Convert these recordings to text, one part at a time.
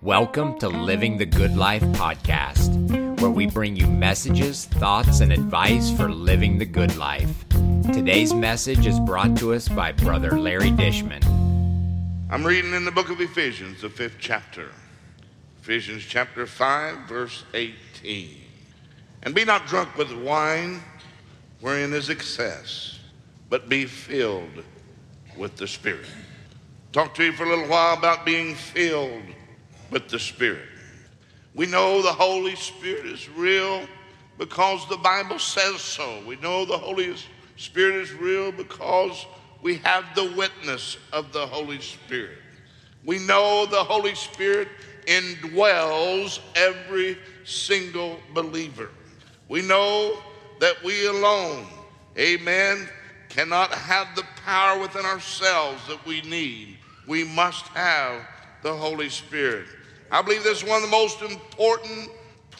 Welcome to Living the Good Life podcast, where we bring you messages, thoughts, and advice for living the good life. Today's message is brought to us by Brother Larry Dishman. I'm reading in the book of Ephesians, the fifth chapter. Ephesians chapter 5, verse 18. And be not drunk with wine, wherein is excess, but be filled with the Spirit. Talk to you for a little while about being filled with the Spirit. We know the Holy Spirit is real because the Bible says so. We know the Holy Spirit is real because we have the witness of the Holy Spirit. We know the Holy Spirit indwells every single believer. We know that we alone, amen, cannot have the power within ourselves that we need. We must have the Holy Spirit. I believe this is one of the most important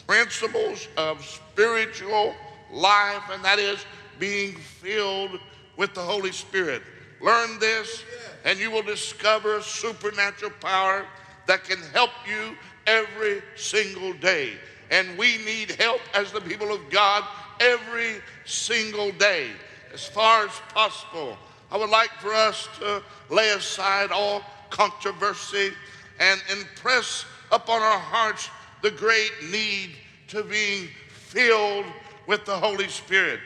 principles of spiritual life, and that is being filled with the Holy Spirit. Learn this, and you will discover supernatural power that can help you every single day. And we need help as the people of God every single day. As far as possible, I would like for us to lay aside all controversy and impress upon our hearts the great need to being filled with the Holy Spirit.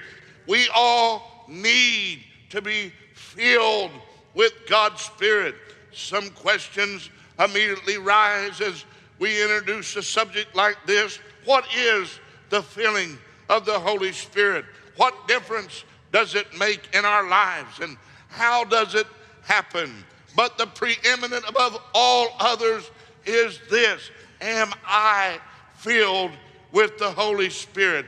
We all need to be filled with God's Spirit. Some questions immediately rise as we introduce a subject like this. What is the filling of the Holy Spirit? What difference does it make in our lives? And how does it happen? But the preeminent above all others is this Am I filled with the Holy Spirit?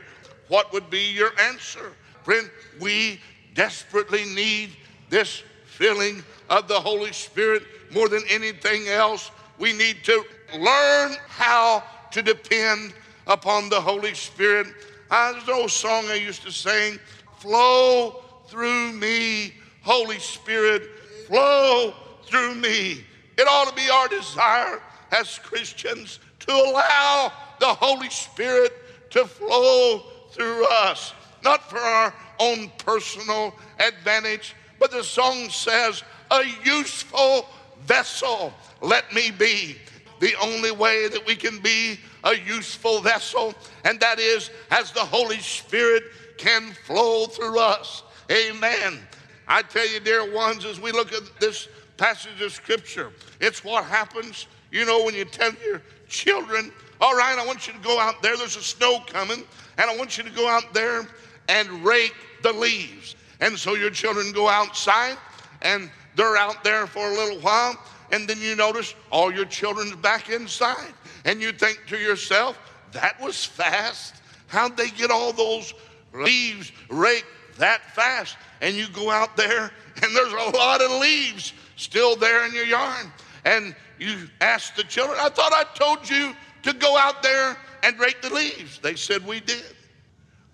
What would be your answer? Friend, we desperately need this filling of the Holy Spirit more than anything else. We need to learn how to depend upon the Holy Spirit. Uh, there's an old song I used to sing Flow through me, Holy Spirit, flow through me. It ought to be our desire as Christians to allow the Holy Spirit to flow through us, not for our own personal advantage, but the song says, a useful vessel let me be. The only way that we can be a useful vessel, and that is as the Holy Spirit can flow through us. Amen. I tell you, dear ones, as we look at this passage of Scripture, it's what happens, you know, when you tell your children, all right, I want you to go out there, there's a snow coming, and I want you to go out there and rake the leaves. And so your children go outside and they're out there for a little while, and then you notice all your children's back inside. And you think to yourself, that was fast. How'd they get all those leaves raked that fast? And you go out there, and there's a lot of leaves still there in your yard. And you ask the children, I thought I told you to go out there and rake the leaves. They said, We did.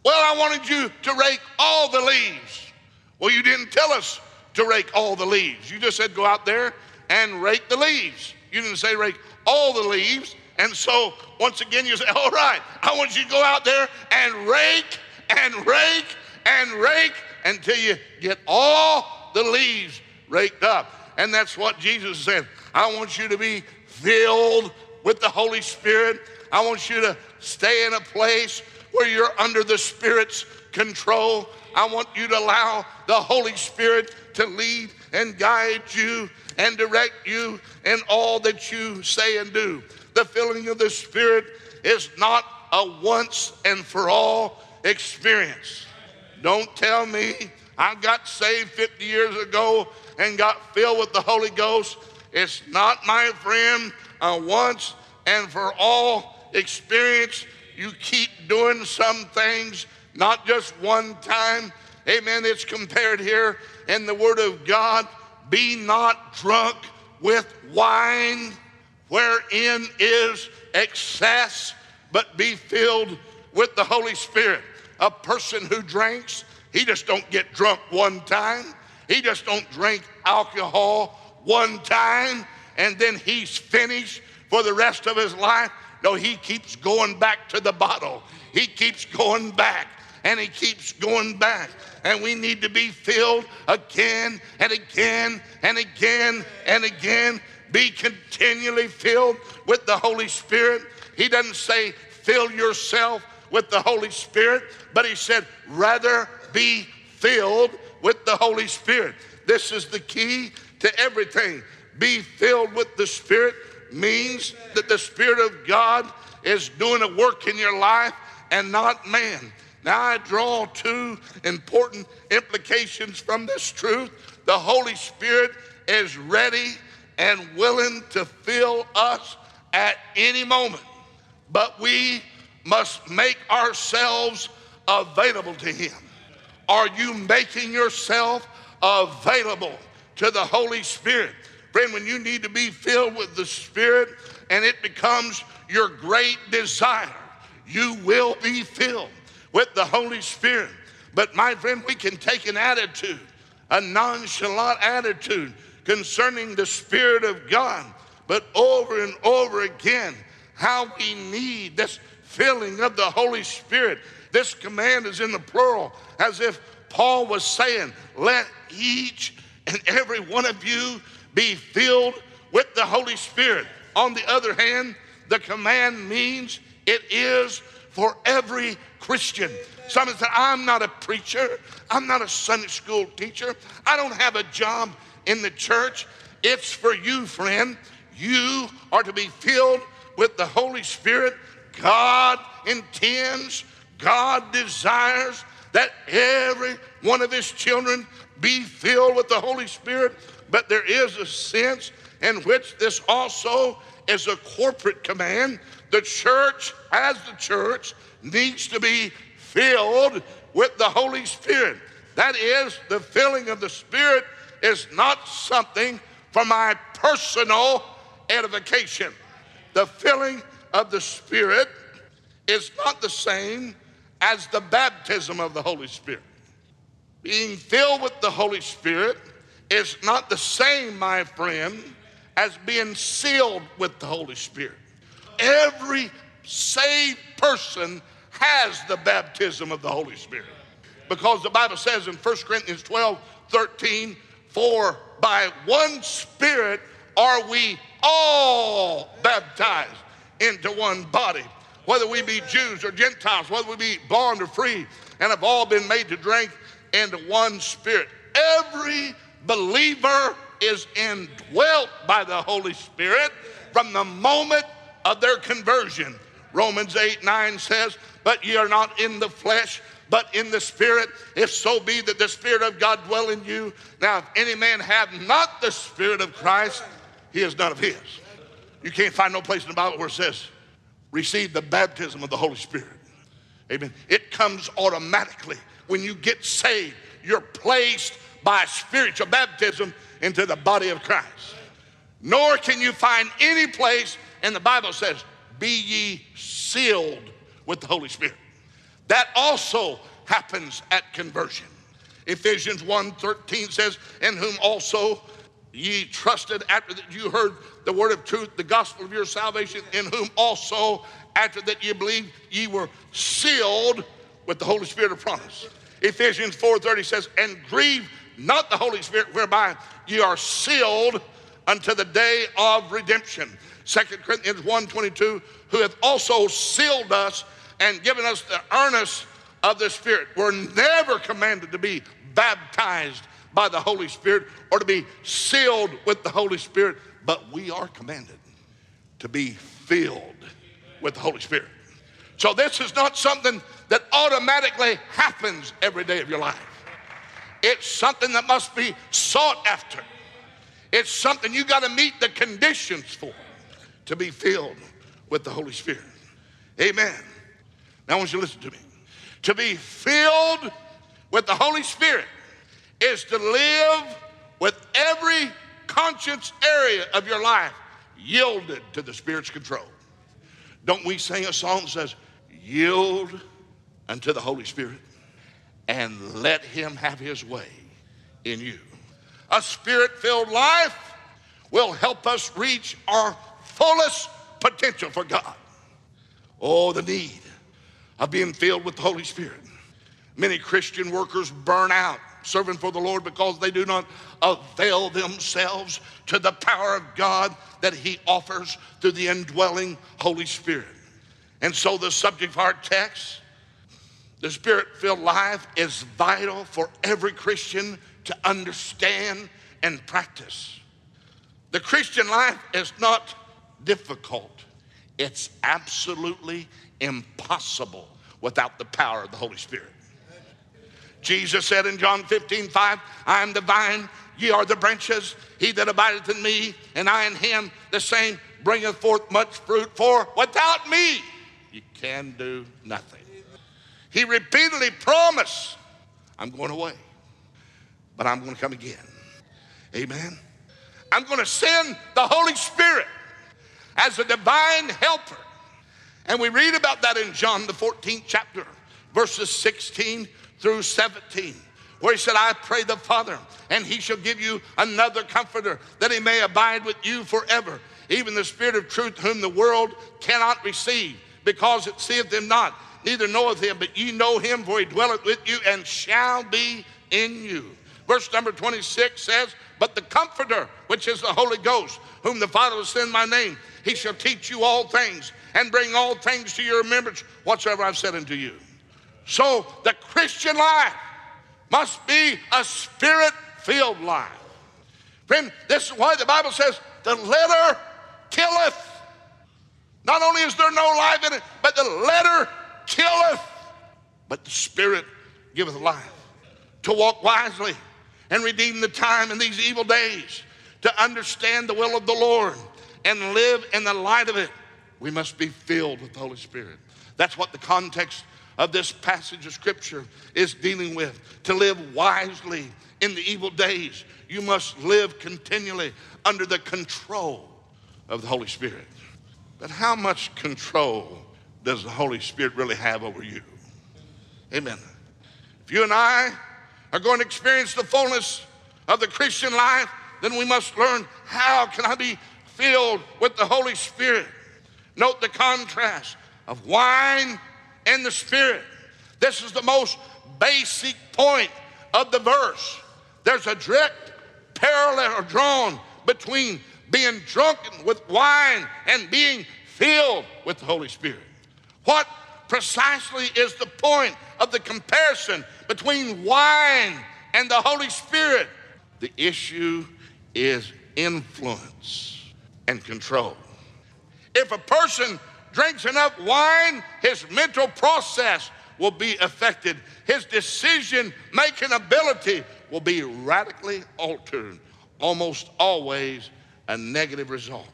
Well, I wanted you to rake all the leaves. Well, you didn't tell us to rake all the leaves. You just said go out there and rake the leaves. You didn't say rake all the leaves. And so, once again, you say, All right, I want you to go out there and rake and rake and rake until you get all the leaves raked up. And that's what Jesus said. I want you to be filled with the Holy Spirit. I want you to stay in a place where you're under the Spirit's control. I want you to allow the Holy Spirit to lead and guide you and direct you in all that you say and do. The filling of the Spirit is not a once and for all experience. Don't tell me I got saved 50 years ago and got filled with the Holy Ghost. It's not, my friend, a once and for all experience. You keep doing some things, not just one time. Amen. It's compared here in the Word of God. Be not drunk with wine, wherein is excess, but be filled with the Holy Spirit. A person who drinks, he just don't get drunk one time. He just don't drink alcohol one time and then he's finished for the rest of his life. No, he keeps going back to the bottle. He keeps going back and he keeps going back. And we need to be filled again and again and again and again. Be continually filled with the Holy Spirit. He doesn't say fill yourself with the Holy Spirit, but he said rather be filled with the Holy Spirit. This is the key to everything. Be filled with the Spirit means that the Spirit of God is doing a work in your life and not man. Now, I draw two important implications from this truth. The Holy Spirit is ready and willing to fill us at any moment, but we must make ourselves available to Him. Are you making yourself available to the Holy Spirit? Friend, when you need to be filled with the Spirit and it becomes your great desire, you will be filled with the Holy Spirit. But my friend, we can take an attitude, a nonchalant attitude concerning the Spirit of God. But over and over again, how we need this filling of the Holy Spirit. This command is in the plural, as if Paul was saying, Let each and every one of you be filled with the Holy Spirit. On the other hand, the command means it is for every Christian. Someone said, I'm not a preacher. I'm not a Sunday school teacher. I don't have a job in the church. It's for you, friend. You are to be filled with the Holy Spirit. God intends, God desires that every one of his children be filled with the Holy Spirit. But there is a sense in which this also is a corporate command. The church, as the church, needs to be filled with the Holy Spirit. That is, the filling of the Spirit is not something for my personal edification. The filling of the Spirit is not the same as the baptism of the Holy Spirit. Being filled with the Holy Spirit is not the same, my friend, as being sealed with the Holy Spirit. Every saved person has the baptism of the Holy Spirit. Because the Bible says in 1 Corinthians 12 13, for by one Spirit are we all baptized into one body, whether we be Jews or Gentiles, whether we be bond or free, and have all been made to drink into one Spirit. Every believer is indwelt by the Holy Spirit from the moment of their conversion. Romans 8 9 says, But ye are not in the flesh, but in the Spirit, if so be that the Spirit of God dwell in you. Now, if any man have not the Spirit of Christ, he is none of his. You can't find no place in the Bible where it says, receive the baptism of the Holy Spirit. Amen. It comes automatically when you get saved. You're placed by spiritual baptism into the body of Christ. Nor can you find any place, and the Bible says, be ye sealed with the Holy Spirit. That also happens at conversion. Ephesians 1:13 says, In whom also ye trusted after that you heard the word of truth, the gospel of your salvation, in whom also after that ye believed, ye were sealed with the Holy Spirit of promise. Ephesians 4:30 says, And grieve not the Holy Spirit, whereby ye are sealed unto the day of redemption. 2 Corinthians 1:22, who hath also sealed us and given us the earnest of the Spirit. We're never commanded to be baptized by the Holy Spirit or to be sealed with the Holy Spirit, but we are commanded to be filled with the Holy Spirit. So this is not something that automatically happens every day of your life. It's something that must be sought after. It's something you got to meet the conditions for to be filled with the Holy Spirit. Amen. Now I want you to listen to me. To be filled with the Holy Spirit is to live with every conscience area of your life yielded to the Spirit's control. Don't we sing a song that says, Yield unto the Holy Spirit and let Him have His way in you? A spirit filled life will help us reach our fullest potential for God. Oh, the need of being filled with the Holy Spirit. Many Christian workers burn out serving for the Lord because they do not avail themselves to the power of God that He offers through the indwelling Holy Spirit. And so, the subject of our text, the Spirit filled life, is vital for every Christian to understand and practice. The Christian life is not difficult, it's absolutely impossible without the power of the Holy Spirit. Jesus said in John 15, 5, I am the vine, ye are the branches. He that abideth in me, and I in him, the same bringeth forth much fruit. For without me, you can do nothing. He repeatedly promised, I'm going away, but I'm going to come again. Amen. I'm going to send the Holy Spirit as a divine helper. And we read about that in John, the 14th chapter, verses 16 through 17, where he said, I pray the Father, and he shall give you another comforter, that he may abide with you forever, even the Spirit of truth, whom the world cannot receive, because it seeth him not, neither knoweth him, but ye know him, for he dwelleth with you and shall be in you. Verse number 26 says, But the Comforter, which is the Holy Ghost, whom the Father will send my name, he shall teach you all things and bring all things to your remembrance, whatsoever I've said unto you. So the Christian life must be a spirit filled life. Friend, this is why the Bible says the letter killeth. Not only is there no life in it, but the letter killeth. But the Spirit giveth life. To walk wisely and redeem the time in these evil days, to understand the will of the Lord and live in the light of it, we must be filled with the Holy Spirit. That's what the context of this passage of scripture is dealing with. To live wisely in the evil days, you must live continually under the control of the Holy Spirit. But how much control does the Holy Spirit really have over you? Amen. If you and I are going to experience the fullness of the Christian life, then we must learn how can I be filled with the Holy Spirit. Note the contrast of wine and the Spirit. This is the most basic point of the verse. There's a direct parallel drawn between being drunken with wine and being filled with the Holy Spirit. What precisely is the point of the comparison between wine and the Holy Spirit? The issue is influence and control. If a person drinks enough wine, his mental process will be affected. His decision making ability will be radically altered, almost always a negative result.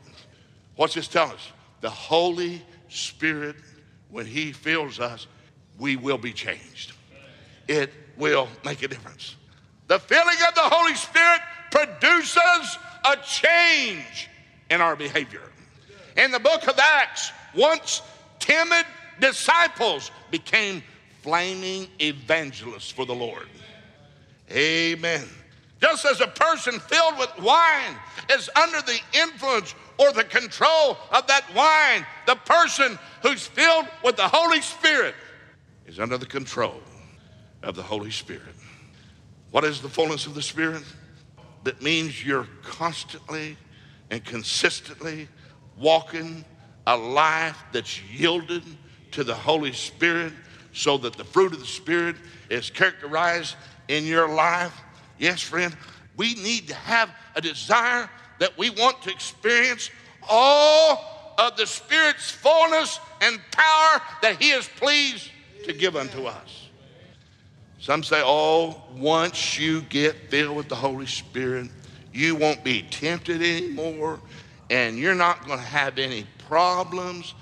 What's this tell us? The Holy Spirit, when He fills us, we will be changed. It will make a difference. The filling of the Holy Spirit produces a change in our behavior. In the book of Acts, once timid disciples became flaming evangelists for the Lord. Amen. Just as a person filled with wine is under the influence or the control of that wine, the person who's filled with the Holy Spirit is under the control of the Holy Spirit. What is the fullness of the Spirit? That means you're constantly and consistently walking a life that's yielded to the Holy Spirit so that the fruit of the Spirit is characterized in your life. Yes, friend, we need to have a desire that we want to experience all of the Spirit's fullness and power that He is pleased to give unto us. Some say, oh, once you get filled with the Holy Spirit, you won't be tempted anymore and you're not going to have any problems.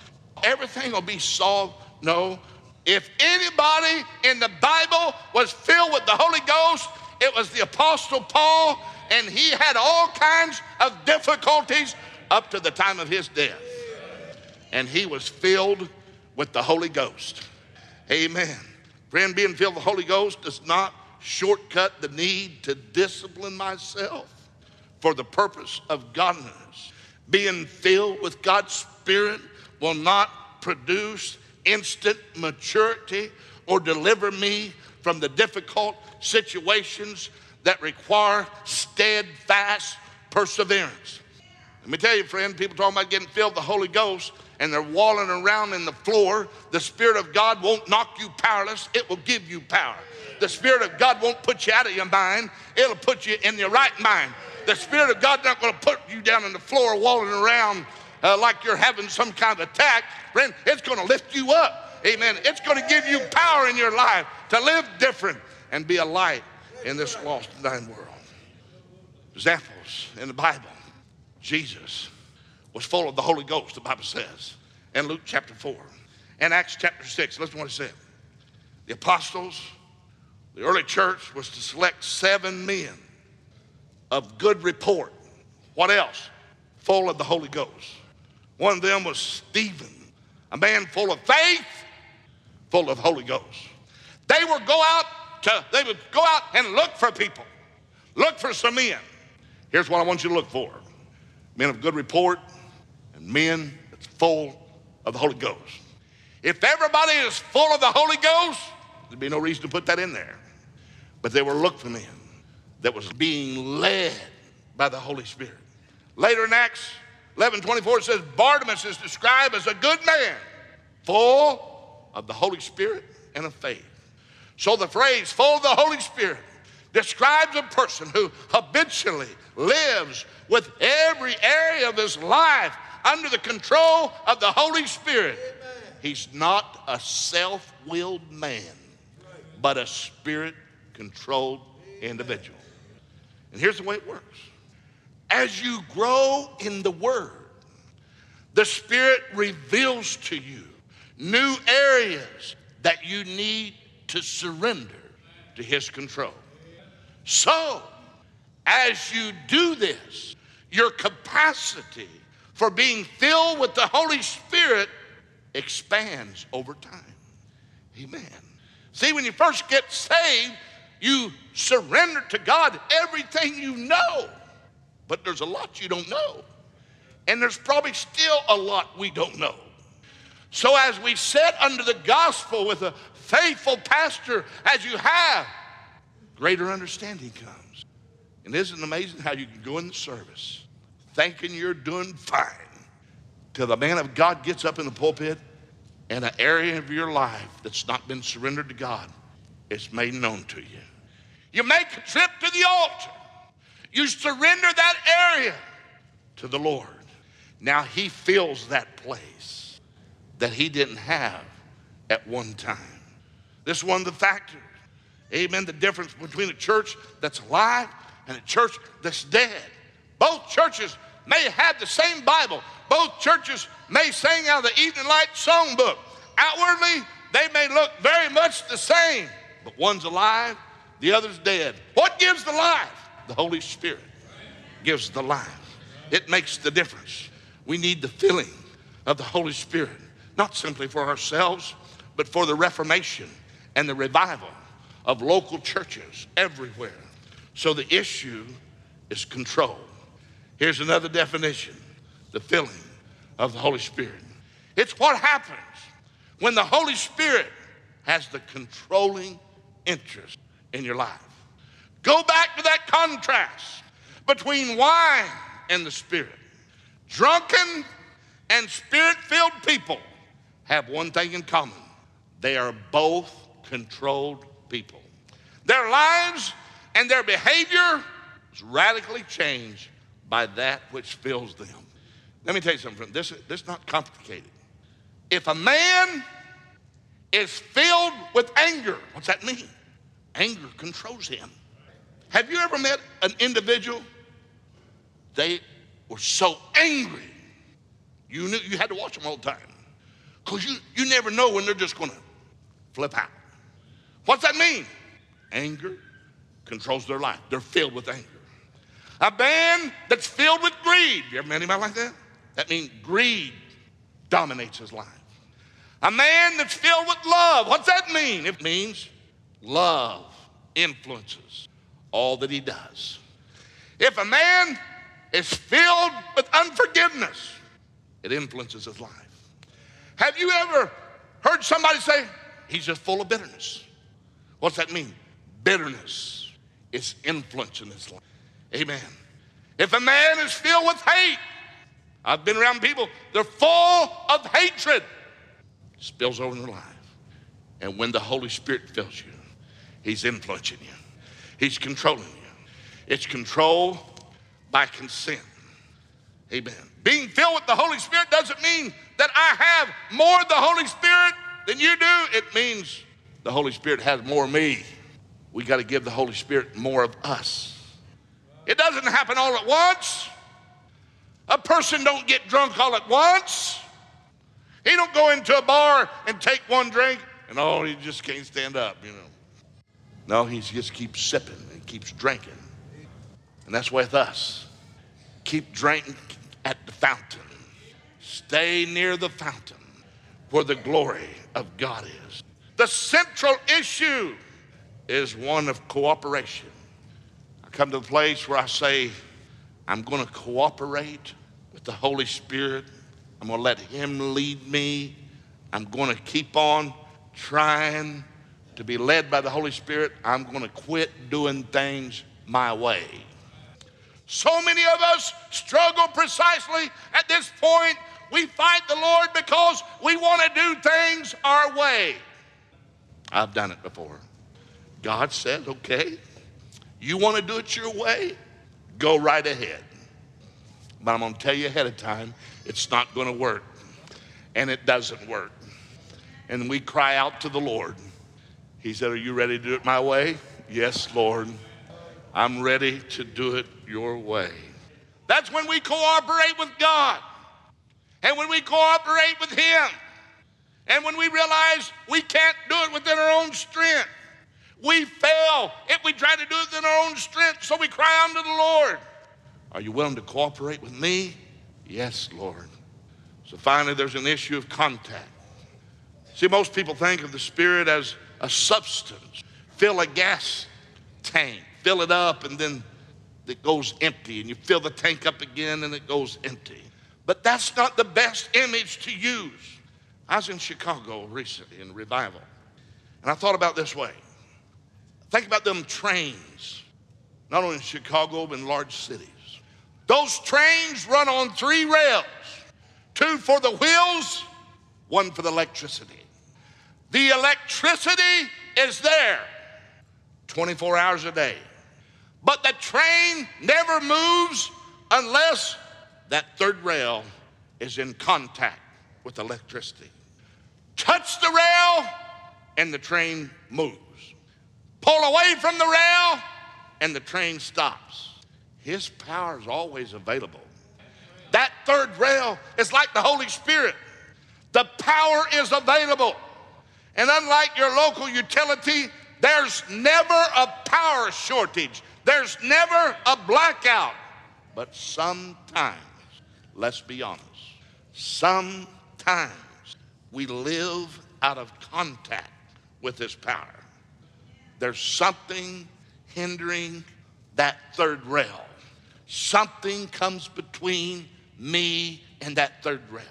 Everything will be solved. No. If anybody in the Bible was filled with the Holy Ghost, it was the Apostle Paul, and he had all kinds of difficulties up to the time of his death. And he was filled with the Holy Ghost. Amen. Friend, being filled with the Holy Ghost does not shortcut the need to discipline myself for the purpose of godliness. Being filled with God's Spirit will not produce instant maturity or deliver me from the difficult situations that require steadfast perseverance. Let me tell you, friend, people talking about getting filled with the Holy Ghost and they're walling around in the floor. The Spirit of God won't knock you powerless, it will give you power. The Spirit of God won't put you out of your mind, it'll put you in your right mind. The Spirit of God's not going to put you down on the floor walling around uh, like you're having some kind of attack. Friend, it's going to lift you up. Amen. It's going to give you power in your life to live different and be a light in this lost and dying world. Examples in the Bible. Jesus was full of the Holy Ghost, the Bible says, in Luke chapter 4. And Acts chapter 6, listen to what it said. The apostles, the early church was to select seven men of good report. What else? Full of the Holy Ghost. One of them was Stephen, a man full of faith, full of Holy Ghost. They would go out to, they would go out and look for people, look for some men. Here's what I want you to look for men of good report and men that's full of the Holy Ghost. If everybody is full of the Holy Ghost, there'd be no reason to put that in there. But they were looked for men that was being led by the Holy Spirit. Later in Acts 11 24, says, Barnabas is described as a good man, full of the Holy Spirit and of faith. So the phrase full of the Holy Spirit describes a person who habitually lives with every area of his life under the control of the Holy Spirit. He's not a self willed man, but a spirit controlled individual. And here's the way it works as you grow in the Word, the Spirit reveals to you new areas that you need to surrender to His control. So, as you do this, your capacity for being filled with the Holy Spirit expands over time. Amen. See, when you first get saved, you surrender to God everything you know. But there's a lot you don't know. And there's probably still a lot we don't know. So as we sit under the gospel with a faithful pastor as you have, greater understanding comes. And isn't it amazing how you can go in the service thinking you're doing fine till the man of God gets up in the pulpit and an area of your life that's not been surrendered to God is made known to you. You make a trip to the altar you surrender that area to the Lord. Now He fills that place that He didn't have at one time. This one of the factors. Amen. The difference between a church that's alive and a church that's dead. Both churches may have the same Bible. Both churches may sing out of the evening light songbook. Outwardly, they may look very much the same, but one's alive, the other's dead. What gives the life? The Holy Spirit gives the life. It makes the difference. We need the filling of the Holy Spirit, not simply for ourselves, but for the reformation and the revival of local churches everywhere. So the issue is control. Here's another definition the filling of the Holy Spirit. It's what happens when the Holy Spirit has the controlling interest in your life. Go back to that contrast between wine and the Spirit. Drunken and spirit filled people have one thing in common they are both controlled people. Their lives and their behavior is radically changed by that which fills them. Let me tell you something, this, this is not complicated. If a man is filled with anger, what's that mean? Anger controls him. Have you ever met an individual? They were so angry. You knew you had to watch them all the time. Because you, you never know when they're just going to flip out. What's that mean? Anger controls their life. They're filled with anger. A man that's filled with greed. You ever met anybody like that? That means greed dominates his life. A man that's filled with love. What's that mean? It means love influences all that he does. If a man is filled with unforgiveness, it influences his life. Have you ever heard somebody say, he's just full of bitterness? What's that mean? Bitterness is influencing his life. Amen. If a man is filled with hate, I've been around people, they're full of hatred, spills over in their life. And when the Holy Spirit fills you, He's influencing you, He's controlling you. It's control by consent. Amen. Being filled with the Holy Spirit doesn't mean that I have more of the Holy Spirit than you do. It means the Holy Spirit has more of me. We got to give the Holy Spirit more of us. It doesn't happen all at once. A person don't get drunk all at once. He don't go into a bar and take one drink and oh, he just can't stand up, you know. No, he just keeps sipping and keeps drinking. And that's with us. Keep drinking at the fountain. Stay near the fountain where the glory of God is. The central issue is one of cooperation I come to the place where I say, I'm going to cooperate with the Holy Spirit. I'm going to let Him lead me. I'm going to keep on trying to be led by the Holy Spirit. I'm going to quit doing things my way. So many of us struggle precisely at this point. We fight the Lord because we want to do things our way. I've done it before. God said, okay, you want to do it your way? Go right ahead. But I'm going to tell you ahead of time, it's not going to work. And it doesn't work. And we cry out to the Lord. He said, Are you ready to do it my way? Yes, Lord. I'm ready to do it your way. That's when we cooperate with God. And when we cooperate with Him. And when we realize we can't do it within our own strength. We fail if we try to do it in our own strength, so we cry unto the Lord. Are you willing to cooperate with me? Yes, Lord. So finally, there's an issue of contact. See, most people think of the Spirit as a substance. Fill a gas tank, fill it up, and then it goes empty. And you fill the tank up again, and it goes empty. But that's not the best image to use. I was in Chicago recently in revival, and I thought about this way Think about them trains, not only in Chicago, but in large cities. Those trains run on three rails two for the wheels, one for the electricity. The electricity is there 24 hours a day. But the train never moves unless that third rail is in contact with electricity. Touch the rail, and the train moves pull away from the rail, and the train stops. His power is always available. That third rail is like the Holy Spirit. The power is available. And unlike your local utility, there's never a power shortage. There's never a blackout. But sometimes, let's be honest, sometimes we live out of contact with this power there's something hindering that third rail. Something comes between me and that third rail.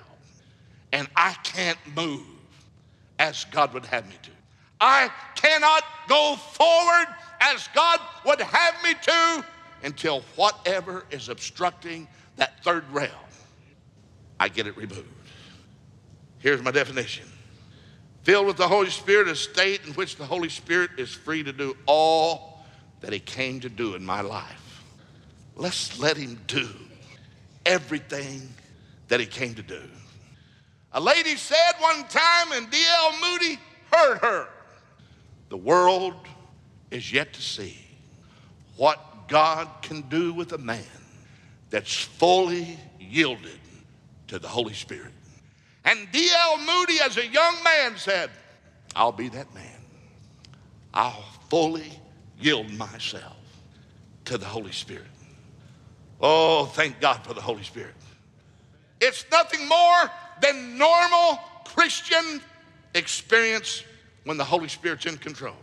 And I can't move as God would have me to. I cannot go forward as God would have me to until whatever is obstructing that third rail, I get it removed. Here's my definition Filled with the Holy Spirit, a state in which the Holy Spirit is free to do all that He came to do in my life. Let's let Him do everything that He came to do. A lady said one time, and D.L. Moody heard her the world is yet to see what God can do with a man that's fully yielded to the Holy Spirit. And D.L. Moody, as a young man, said, I'll be that man. I'll fully yield myself to the Holy Spirit. Oh, thank God for the Holy Spirit. It's nothing more than normal Christian experience when the Holy Spirit's in control.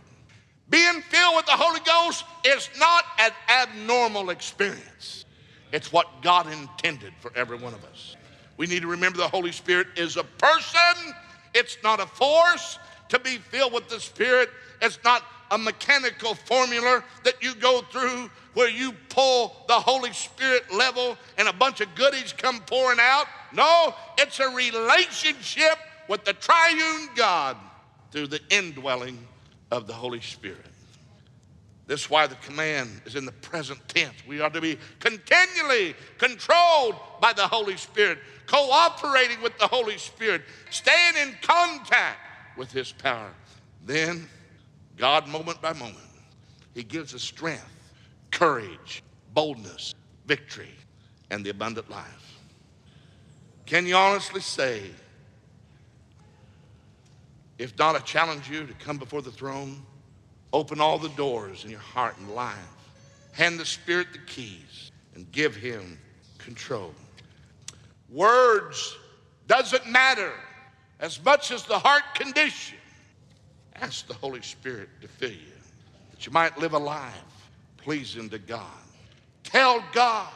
Being filled with the Holy Ghost is not an abnormal experience. It's what God intended for every one of us. We need to remember the Holy Spirit is a person, it's not a force. To be filled with the Spirit, it's not a mechanical formula that you go through where you pull the Holy Spirit level and a bunch of goodies come pouring out. No, it's a relationship with the triune God through the indwelling of the Holy Spirit. This is why the command is in the present tense. We are to be continually controlled by the Holy Spirit, cooperating with the Holy Spirit, staying in contact with His power. Then, God, moment by moment, He gives us strength, courage, boldness, victory, and the abundant life. Can you honestly say, if not, I challenge you to come before the throne, open all the doors in your heart and life, hand the Spirit the keys, and give Him control. Words doesn't matter as much as the heart condition. Ask the Holy Spirit to fill you that you might live a life pleasing to God. Tell God,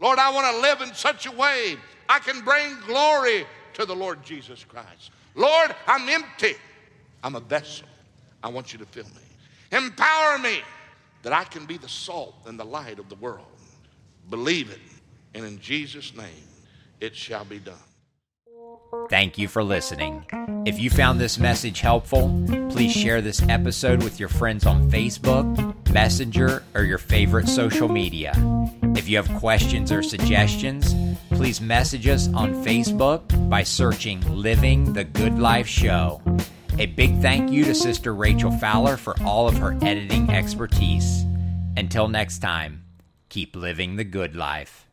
Lord, I want to live in such a way I can bring glory to the Lord Jesus Christ. Lord, I'm empty. I'm a vessel. I want you to fill me. Empower me that I can be the salt and the light of the world. Believe it, and in Jesus' name, it shall be done. Thank you for listening. If you found this message helpful, please share this episode with your friends on Facebook, Messenger, or your favorite social media. You have questions or suggestions, please message us on Facebook by searching Living the Good Life Show. A big thank you to Sister Rachel Fowler for all of her editing expertise. Until next time, keep living the good life.